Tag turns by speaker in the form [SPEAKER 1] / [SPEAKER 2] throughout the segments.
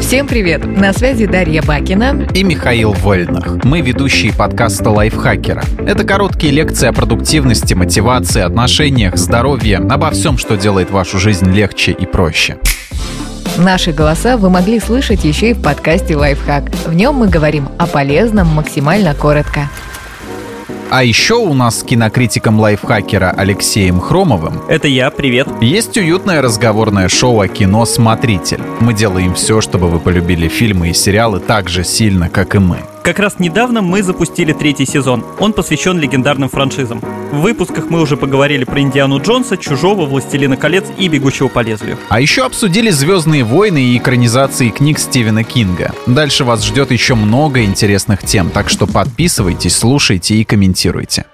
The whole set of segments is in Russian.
[SPEAKER 1] Всем привет! На связи Дарья Бакина
[SPEAKER 2] и Михаил Вольнах. Мы ведущие подкаста «Лайфхакера». Это короткие лекции о продуктивности, мотивации, отношениях, здоровье, обо всем, что делает вашу жизнь легче и проще.
[SPEAKER 1] Наши голоса вы могли слышать еще и в подкасте «Лайфхак». В нем мы говорим о полезном максимально коротко.
[SPEAKER 2] А еще у нас с кинокритиком лайфхакера Алексеем Хромовым
[SPEAKER 3] Это я, привет.
[SPEAKER 2] есть уютное разговорное шоу о кино «Смотритель». Мы делаем все, чтобы вы полюбили фильмы и сериалы так же сильно, как и мы.
[SPEAKER 3] Как раз недавно мы запустили третий сезон. Он посвящен легендарным франшизам. В выпусках мы уже поговорили про Индиану Джонса, Чужого, Властелина колец и Бегущего по лезвию.
[SPEAKER 2] А еще обсудили «Звездные войны» и экранизации книг Стивена Кинга. Дальше вас ждет еще много интересных тем, так что подписывайтесь, слушайте и комментируйте.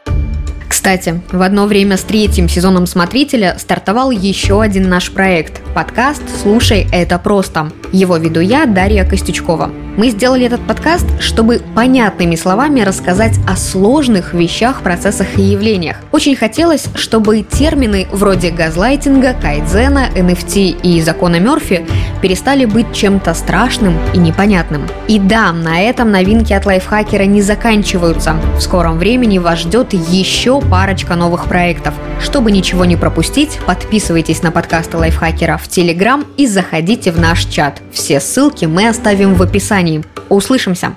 [SPEAKER 4] Кстати, в одно время с третьим сезоном «Смотрителя» стартовал еще один наш проект – подкаст «Слушай, это просто». Его веду я, Дарья Костючкова. Мы сделали этот подкаст, чтобы понятными словами рассказать о сложных вещах, процессах и явлениях. Очень хотелось, чтобы термины вроде газлайтинга, кайдзена, NFT и закона Мерфи перестали быть чем-то страшным и непонятным. И да, на этом новинки от лайфхакера не заканчиваются. В скором времени вас ждет еще парочка новых проектов. Чтобы ничего не пропустить, подписывайтесь на подкасты лайфхакера в Телеграм и заходите в наш чат. Все ссылки мы оставим в описании. Услышимся!